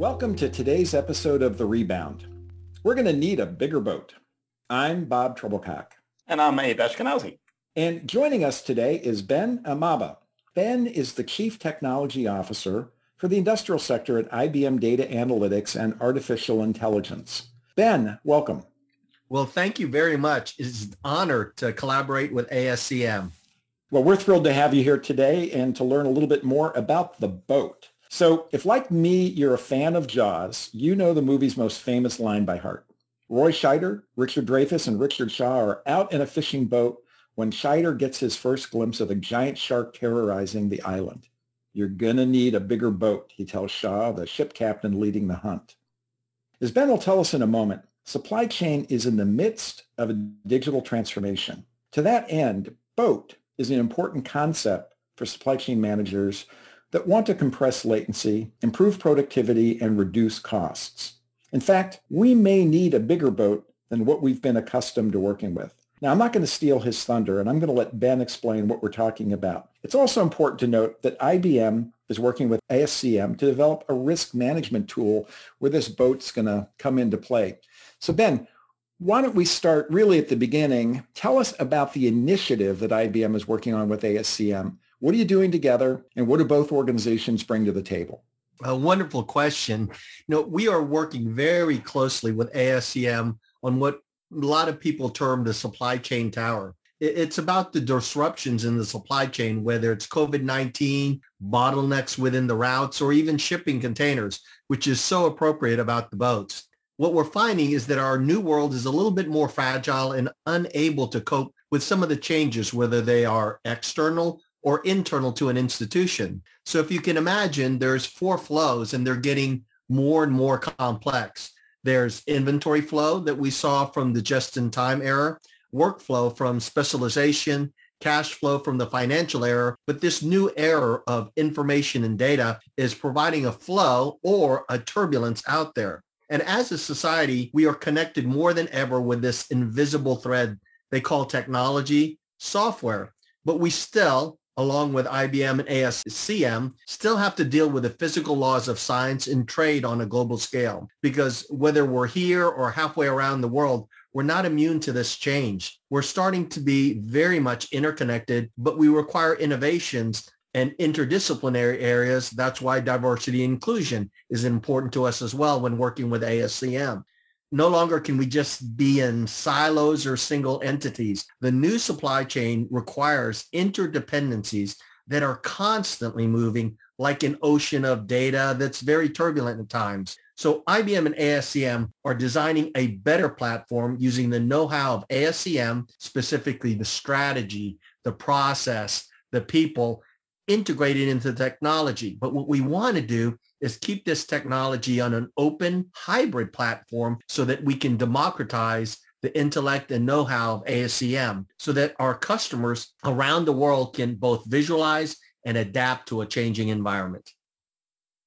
Welcome to today's episode of The Rebound. We're going to need a bigger boat. I'm Bob Trebilcock. And I'm Abe Eshkenazi. And joining us today is Ben Amaba. Ben is the Chief Technology Officer for the industrial sector at IBM Data Analytics and Artificial Intelligence. Ben, welcome. Well, thank you very much. It's an honor to collaborate with ASCM. Well, we're thrilled to have you here today and to learn a little bit more about the boat. So if like me, you're a fan of Jaws, you know the movie's most famous line by heart. Roy Scheider, Richard Dreyfuss, and Richard Shaw are out in a fishing boat when Scheider gets his first glimpse of a giant shark terrorizing the island. You're gonna need a bigger boat, he tells Shaw, the ship captain leading the hunt. As Ben will tell us in a moment, supply chain is in the midst of a digital transformation. To that end, boat is an important concept for supply chain managers that want to compress latency, improve productivity, and reduce costs. In fact, we may need a bigger boat than what we've been accustomed to working with. Now, I'm not going to steal his thunder, and I'm going to let Ben explain what we're talking about. It's also important to note that IBM is working with ASCM to develop a risk management tool where this boat's going to come into play. So, Ben, why don't we start really at the beginning? Tell us about the initiative that IBM is working on with ASCM. What are you doing together and what do both organizations bring to the table? A wonderful question. You know, we are working very closely with ASCM on what a lot of people term the supply chain tower. It's about the disruptions in the supply chain, whether it's COVID-19, bottlenecks within the routes, or even shipping containers, which is so appropriate about the boats. What we're finding is that our new world is a little bit more fragile and unable to cope with some of the changes, whether they are external or internal to an institution. So if you can imagine, there's four flows and they're getting more and more complex. There's inventory flow that we saw from the just-in-time era, workflow from specialization, cash flow from the financial era. But this new era of information and data is providing a flow or a turbulence out there. And as a society, we are connected more than ever with this invisible thread they call technology, software. But we still along with IBM and ASCM, still have to deal with the physical laws of science and trade on a global scale. Because whether we're here or halfway around the world, we're not immune to this change. We're starting to be very much interconnected, but we require innovations and interdisciplinary areas. That's why diversity and inclusion is important to us as well when working with ASCM no longer can we just be in silos or single entities. The new supply chain requires interdependencies that are constantly moving like an ocean of data that's very turbulent at times. So IBM and ASCM are designing a better platform using the know-how of ASCM, specifically the strategy, the process, the people, integrated into technology. But what we want to do is keep this technology on an open hybrid platform so that we can democratize the intellect and know-how of ASCM so that our customers around the world can both visualize and adapt to a changing environment.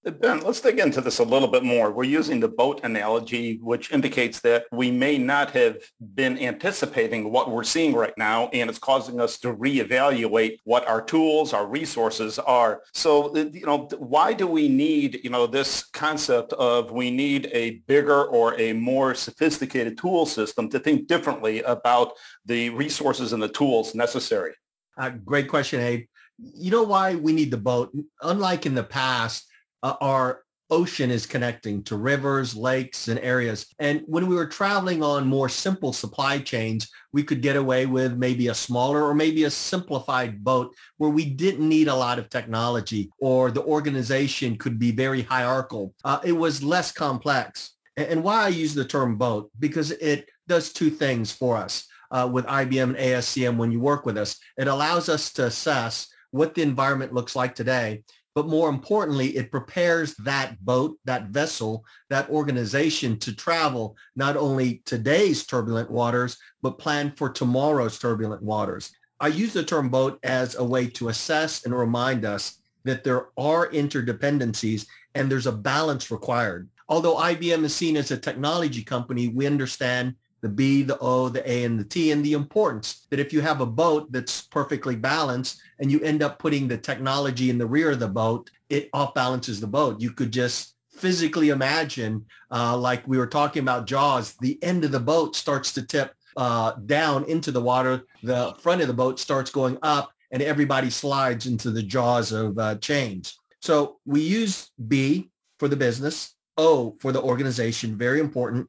Ben, let's dig into this a little bit more. We're using the boat analogy, which indicates that we may not have been anticipating what we're seeing right now, and it's causing us to reevaluate what our tools, our resources are. So, you know, why do we need, you know, this concept of we need a bigger or a more sophisticated tool system to think differently about the resources and the tools necessary? Uh, great question, Abe. You know why we need the boat? Unlike in the past, uh, our ocean is connecting to rivers, lakes, and areas. And when we were traveling on more simple supply chains, we could get away with maybe a smaller or maybe a simplified boat where we didn't need a lot of technology or the organization could be very hierarchical. Uh, it was less complex. And why I use the term boat, because it does two things for us uh, with IBM and ASCM when you work with us. It allows us to assess what the environment looks like today but more importantly, it prepares that boat, that vessel, that organization to travel not only today's turbulent waters, but plan for tomorrow's turbulent waters. I use the term boat as a way to assess and remind us that there are interdependencies and there's a balance required. Although IBM is seen as a technology company, we understand the B, the O, the A, and the T, and the importance that if you have a boat that's perfectly balanced and you end up putting the technology in the rear of the boat, it off balances the boat. You could just physically imagine, uh, like we were talking about Jaws, the end of the boat starts to tip uh, down into the water. The front of the boat starts going up and everybody slides into the jaws of uh, chains. So we use B for the business, O for the organization, very important,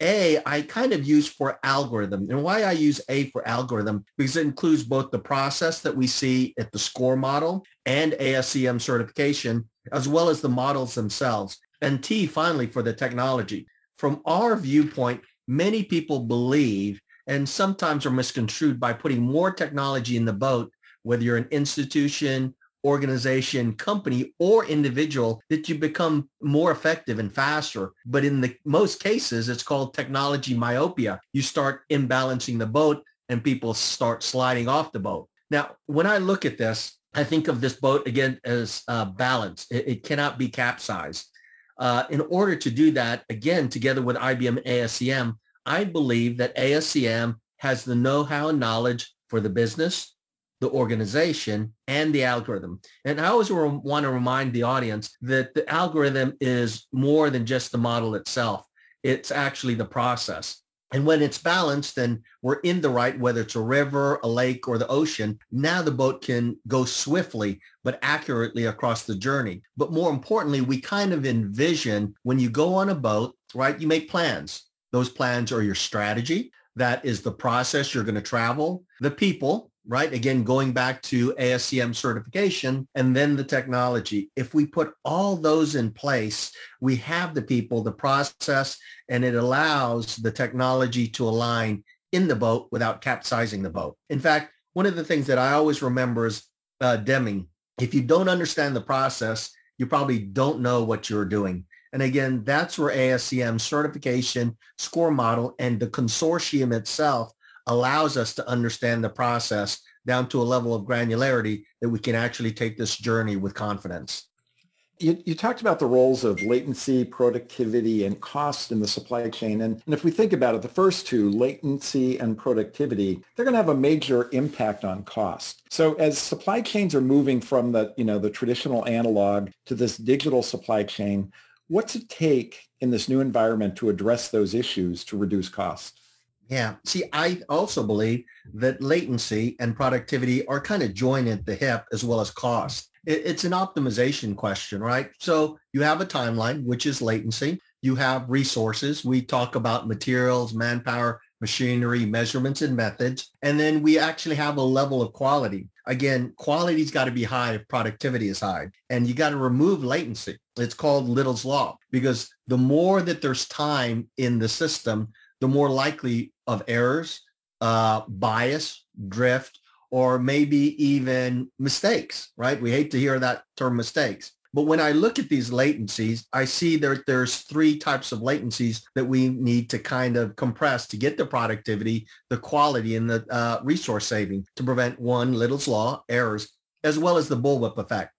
a, I kind of use for algorithm. And why I use A for algorithm, because it includes both the process that we see at the SCOR model and ASCM certification, as well as the models themselves. And T, finally, for the technology. From our viewpoint, many people believe and sometimes are misconstrued by putting more technology in the boat, whether you're an institution, organization, company, or individual that you become more effective and faster. But in the most cases, it's called technology myopia. You start imbalancing the boat and people start sliding off the boat. Now, when I look at this, I think of this boat again as uh, balance. It, it, cannot be capsized. Uh, in order to do that, again, together with IBM ASCM, I believe that ASCM has the know-how and knowledge for the business, the organization and the algorithm. And I always want to remind the audience that the algorithm is more than just the model itself. It's actually the process. And when it's balanced and we're in the right, whether it's a river, a lake, or the ocean, now the boat can go swiftly but accurately across the journey. But more importantly, we kind of envision when you go on a boat, right, you make plans. Those plans are your strategy. That is the process you're going to travel, the people, right? Again, going back to ASCM certification and then the technology. If we put all those in place, we have the people, the process, and it allows the technology to align in the boat without capsizing the boat. In fact, one of the things that I always remember is uh, Deming. If you don't understand the process, you probably don't know what you're doing. And again, that's where ASCM certification, SCOR model, and the consortium itself allows us to understand the process down to a level of granularity that we can actually take this journey with confidence. You, you, talked about the roles of latency, productivity, and cost in the supply chain. And, and if we think about it, the first two, latency and productivity, they're going to have a major impact on cost. So as supply chains are moving from the, you know, the traditional analog to this digital supply chain, what's it take in this new environment to address those issues to reduce cost? Yeah. See, I also believe that latency and productivity are kind of joined at the hip as well as cost. It's an optimization question, right? So you have a timeline, which is latency. You have resources. We talk about materials, manpower, machinery, measurements, and methods. And then we actually have a level of quality. Again, quality's got to be high if productivity is high. And you got to remove latency. It's called Little's Law because the more that there's time in the system, the more likely of errors, uh, bias, drift, or maybe even mistakes, right? We hate to hear that term mistakes. But when I look at these latencies, I see that there's three types of latencies that we need to kind of compress to get the productivity, the quality, and the uh, resource saving to prevent one, Little's Law, errors, as well as the bullwhip effect.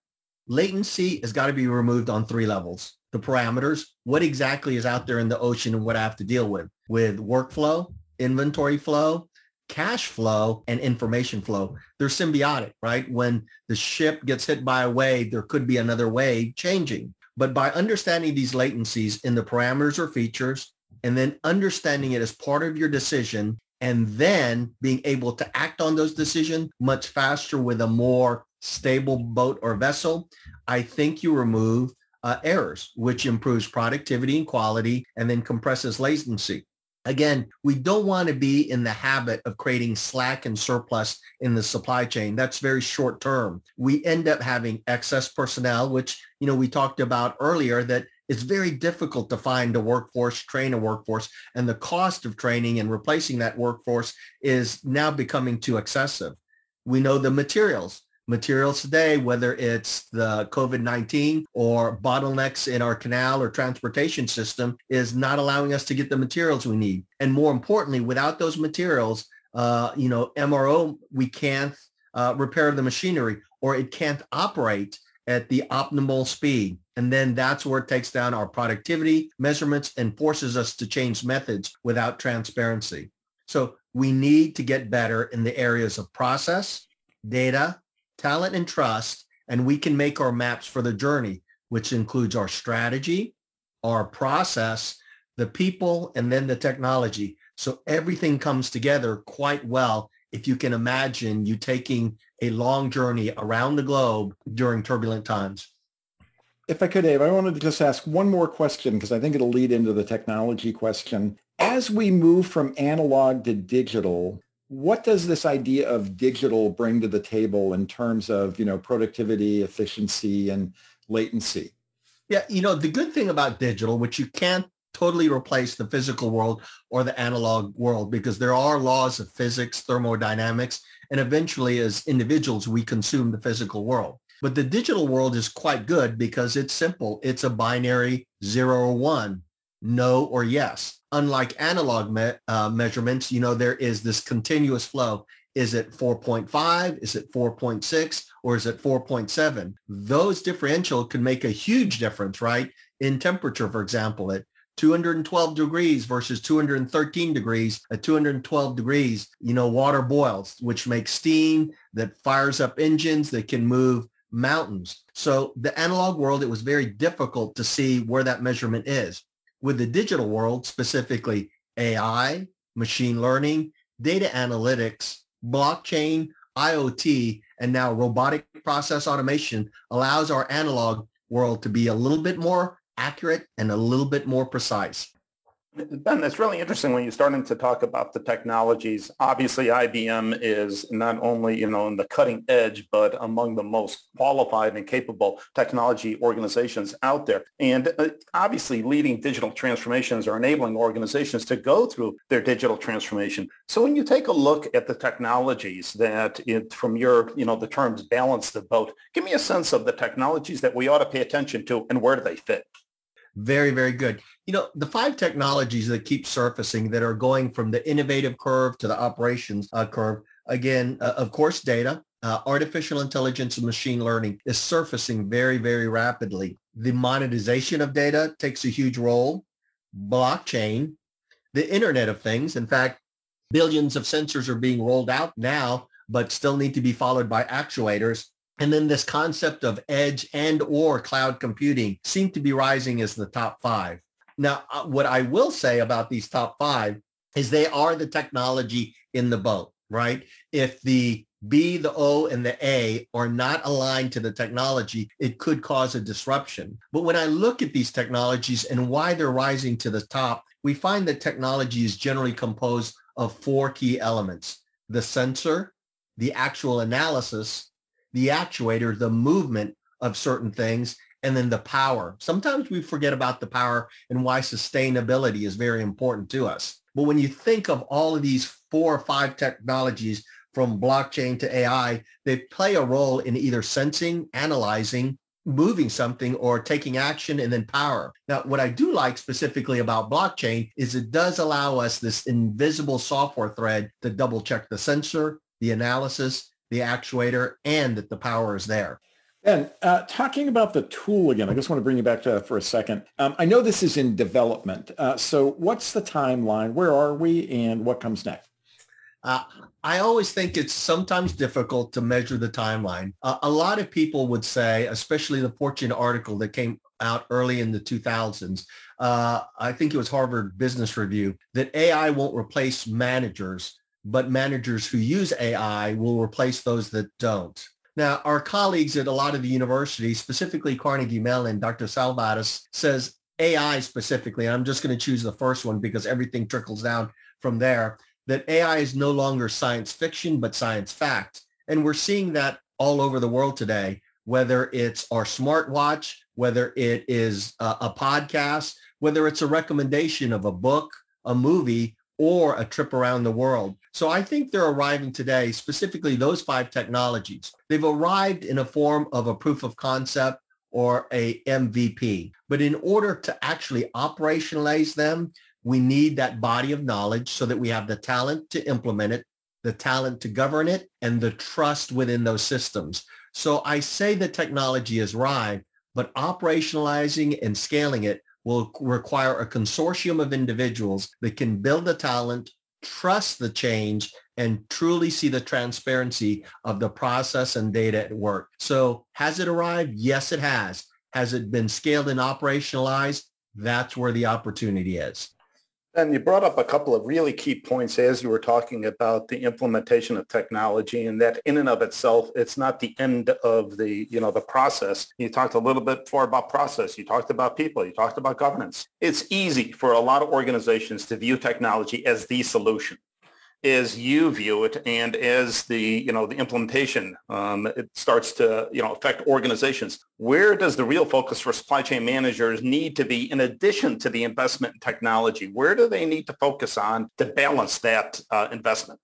Latency has got to be removed on three levels. The parameters, what exactly is out there in the ocean and what I have to deal with, with workflow, inventory flow, cash flow, and information flow. They're symbiotic, right? When the ship gets hit by a wave, there could be another wave changing. But by understanding these latencies in the parameters or features, and then understanding it as part of your decision, and then being able to act on those decisions much faster with a more stable boat or vessel, I think you remove uh, errors, which improves productivity and quality and then compresses latency. Again, we don't want to be in the habit of creating slack and surplus in the supply chain. That's very short term. We end up having excess personnel, which, you know, we talked about earlier that it's very difficult to find a workforce, train a workforce, and the cost of training and replacing that workforce is now becoming too excessive. We know the materials. Materials today, whether it's the COVID-19 or bottlenecks in our canal or transportation system is not allowing us to get the materials we need. And more importantly, without those materials, uh, you know, MRO, we can't uh, repair the machinery or it can't operate at the optimal speed. And then that's where it takes down our productivity measurements and forces us to change methods without transparency. So we need to get better in the areas of process, data, talent, and trust, and we can make our maps for the journey, which includes our strategy, our process, the people, and then the technology. So everything comes together quite well if you can imagine you taking a long journey around the globe during turbulent times. If I could, Abe, I wanted to just ask one more question because I think it'll lead into the technology question. As we move from analog to digital, what does this idea of digital bring to the table in terms of, you know, productivity, efficiency, and latency? Yeah, you know, the good thing about digital, which you can't totally replace the physical world or the analog world because there are laws of physics, thermodynamics, and eventually as individuals, we consume the physical world. But the digital world is quite good because it's simple. It's a binary zero or one, no or yes. Unlike analog me- uh, measurements, you know, there is this continuous flow. Is it 4.5? Is it 4.6? Or is it 4.7? Those differential can make a huge difference, right? In temperature, for example, at 212 degrees versus 213 degrees. At 212 degrees, you know, water boils, which makes steam that fires up engines that can move mountains. So the analog world, it was very difficult to see where that measurement is. With the digital world, specifically AI, machine learning, data analytics, blockchain, IoT, and now robotic process automation allows our analog world to be a little bit more accurate and a little bit more precise. Ben, it's really interesting when you're starting to talk about the technologies. Obviously, IBM is not only, you know, in the cutting edge, but among the most qualified and capable technology organizations out there. And uh, obviously, leading digital transformations are enabling organizations to go through their digital transformation. So when you take a look at the technologies that, it, from your, you know, the terms balance the boat, give me a sense of the technologies that we ought to pay attention to and where do they fit? Very, very good. You know, the five technologies that keep surfacing that are going from the innovative curve to the operations uh, curve, again, uh, of course, data, uh, artificial intelligence and machine learning is surfacing very, very rapidly. The monetization of data takes a huge role. Blockchain, the Internet of Things. In fact, billions of sensors are being rolled out now, but still need to be followed by actuators. And then this concept of edge and or cloud computing seem to be rising as the top five. Now, uh, what I will say about these top five is they are the technology in the boat, right? If the B, the O, and the A are not aligned to the technology, it could cause a disruption. But when I look at these technologies and why they're rising to the top, we find that technology is generally composed of four key elements. The sensor, the actual analysis, the actuator, the movement of certain things, and then the power. Sometimes we forget about the power and why sustainability is very important to us. But when you think of all of these four or five technologies from blockchain to AI, they play a role in either sensing, analyzing, moving something or taking action and then power. Now, what I do like specifically about blockchain is it does allow us this invisible software thread to double check the sensor, the analysis, the actuator, and that the power is there. And uh, talking about the tool again, I just want to bring you back to that for a second. Um, I know this is in development. Uh, so what's the timeline? Where are we and what comes next? Uh, I always think it's sometimes difficult to measure the timeline. A lot of people would say, especially the Fortune article that came out early in the 2000s, uh, I think it was Harvard Business Review, that AI won't replace managers, but managers who use AI will replace those that don't. Now, our colleagues at a lot of the universities, specifically Carnegie Mellon, Dr. Salvatis, says AI specifically, and I'm just going to choose the first one because everything trickles down from there, that AI is no longer science fiction, but science fact. And we're seeing that all over the world today, whether it's our smartwatch, whether it is a, a podcast, whether it's a recommendation of a book, a movie, or a trip around the world. So I think they're arriving today, specifically those five technologies. They've arrived in a form of a proof of concept or a MVP. But in order to actually operationalize them, we need that body of knowledge so that we have the talent to implement it, the talent to govern it, and the trust within those systems. So I say the technology is arrived, but operationalizing and scaling it will require a consortium of individuals that can build the talent, trust the change, and truly see the transparency of the process and data at work. So has it arrived? Yes, it has. Has it been scaled and operationalized? That's where the opportunity is. And you brought up a couple of really key points as you were talking about the implementation of technology and that in and of itself, it's not the end of the, you know, the process. You talked a little bit before about process. You talked about people. You talked about governance. It's easy for a lot of organizations to view technology as the solution as you view it and as the you know the implementation um, it starts to you know affect organizations where does the real focus for supply chain managers need to be in addition to the investment in technology? Where do they need to focus on to balance that uh, investment?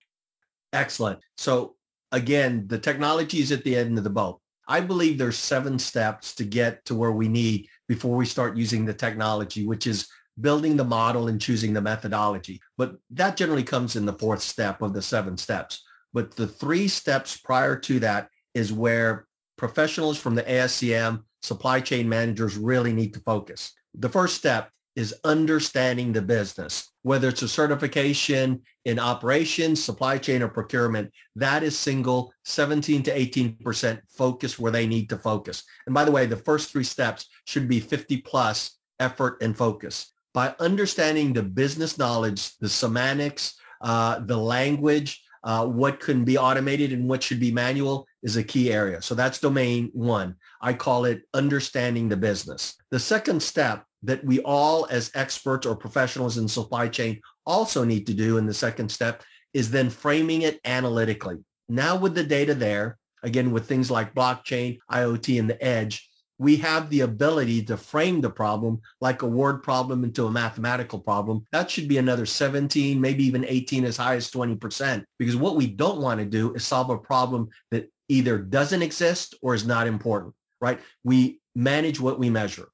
Excellent. So again the technology is at the end of the boat. I believe there's seven steps to get to where we need before we start using the technology which is building the model and choosing the methodology. But that generally comes in the fourth step of the seven steps. But the three steps prior to that is where professionals from the ASCM, supply chain managers really need to focus. The first step is understanding the business, whether it's a certification in operations, supply chain, or procurement. That is single 17 to 18% focus where they need to focus. And by the way, the first three steps should be 50 plus effort and focus by understanding the business knowledge, the semantics, uh, the language, uh, what can be automated and what should be manual is a key area. So that's domain one. I call it understanding the business. The second step that we all as experts or professionals in supply chain also need to do in the second step is then framing it analytically. Now with the data there, again, with things like blockchain, IoT, and the edge, we have the ability to frame the problem like a word problem into a mathematical problem. That should be another 17, maybe even 18, as high as 20%. Because what we don't want to do is solve a problem that either doesn't exist or is not important, right? We manage what we measure.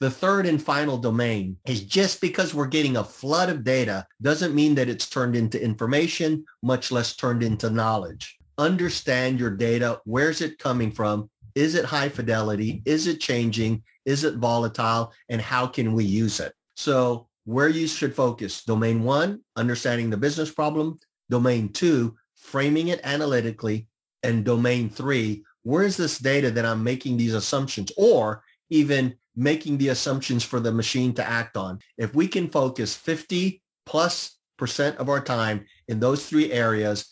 The third and final domain is just because we're getting a flood of data doesn't mean that it's turned into information, much less turned into knowledge. Understand your data. Where's it coming from? Is it high fidelity? Is it changing? Is it volatile? And how can we use it? So where you should focus, domain one, understanding the business problem. Domain two, framing it analytically. And domain three, where is this data that I'm making these assumptions or even making the assumptions for the machine to act on? If we can focus 50 plus percent of our time in those three areas,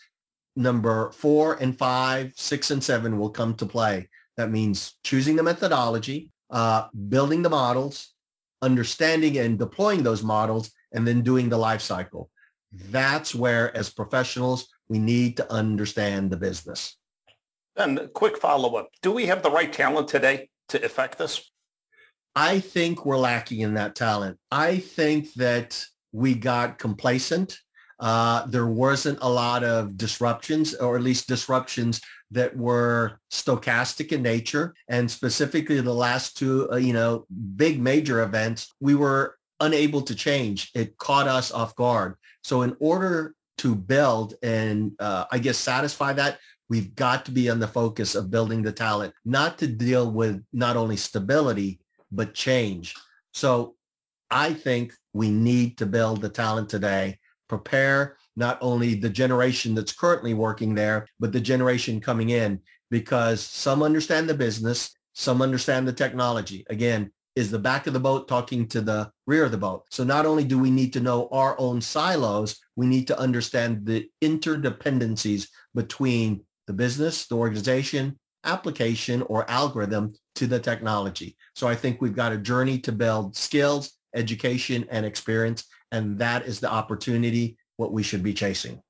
number four and five, six and seven will come to play. That means choosing the methodology, uh, building the models, understanding and deploying those models, and then doing the life cycle. That's where, as professionals, we need to understand the business. And quick follow-up. Do we have the right talent today to effect this? I think we're lacking in that talent. I think that we got complacent. Uh, there wasn't a lot of disruptions, or at least disruptions that were stochastic in nature. And specifically the last two uh, you know big major events we were unable to change. It caught us off guard. So in order to build and uh, i guess satisfy that we've got to be on the focus of building the talent not to deal with not only stability but change. So i think we need to build the talent today prepare not only the generation that's currently working there, but the generation coming in because some understand the business, some understand the technology. Again, is the back of the boat talking to the rear of the boat. So not only do we need to know our own silos, we need to understand the interdependencies between the business, the organization, application or algorithm to the technology. So I think we've got a journey to build skills, education, and experience. And that is the opportunity what we should be chasing.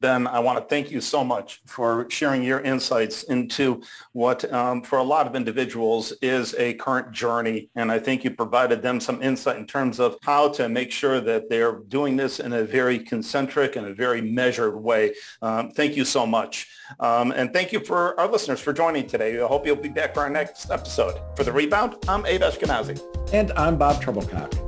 Ben, I want to thank you so much for sharing your insights into what, um, for a lot of individuals, is a current journey. And I think you provided them some insight in terms of how to make sure that they're doing this in a very concentric and a very measured way. Um, thank you so much. Um, and thank you for our listeners for joining today. I hope you'll be back for our next episode. For The Rebound, I'm Abe Eshkenazi. And I'm Bob Trebilcock.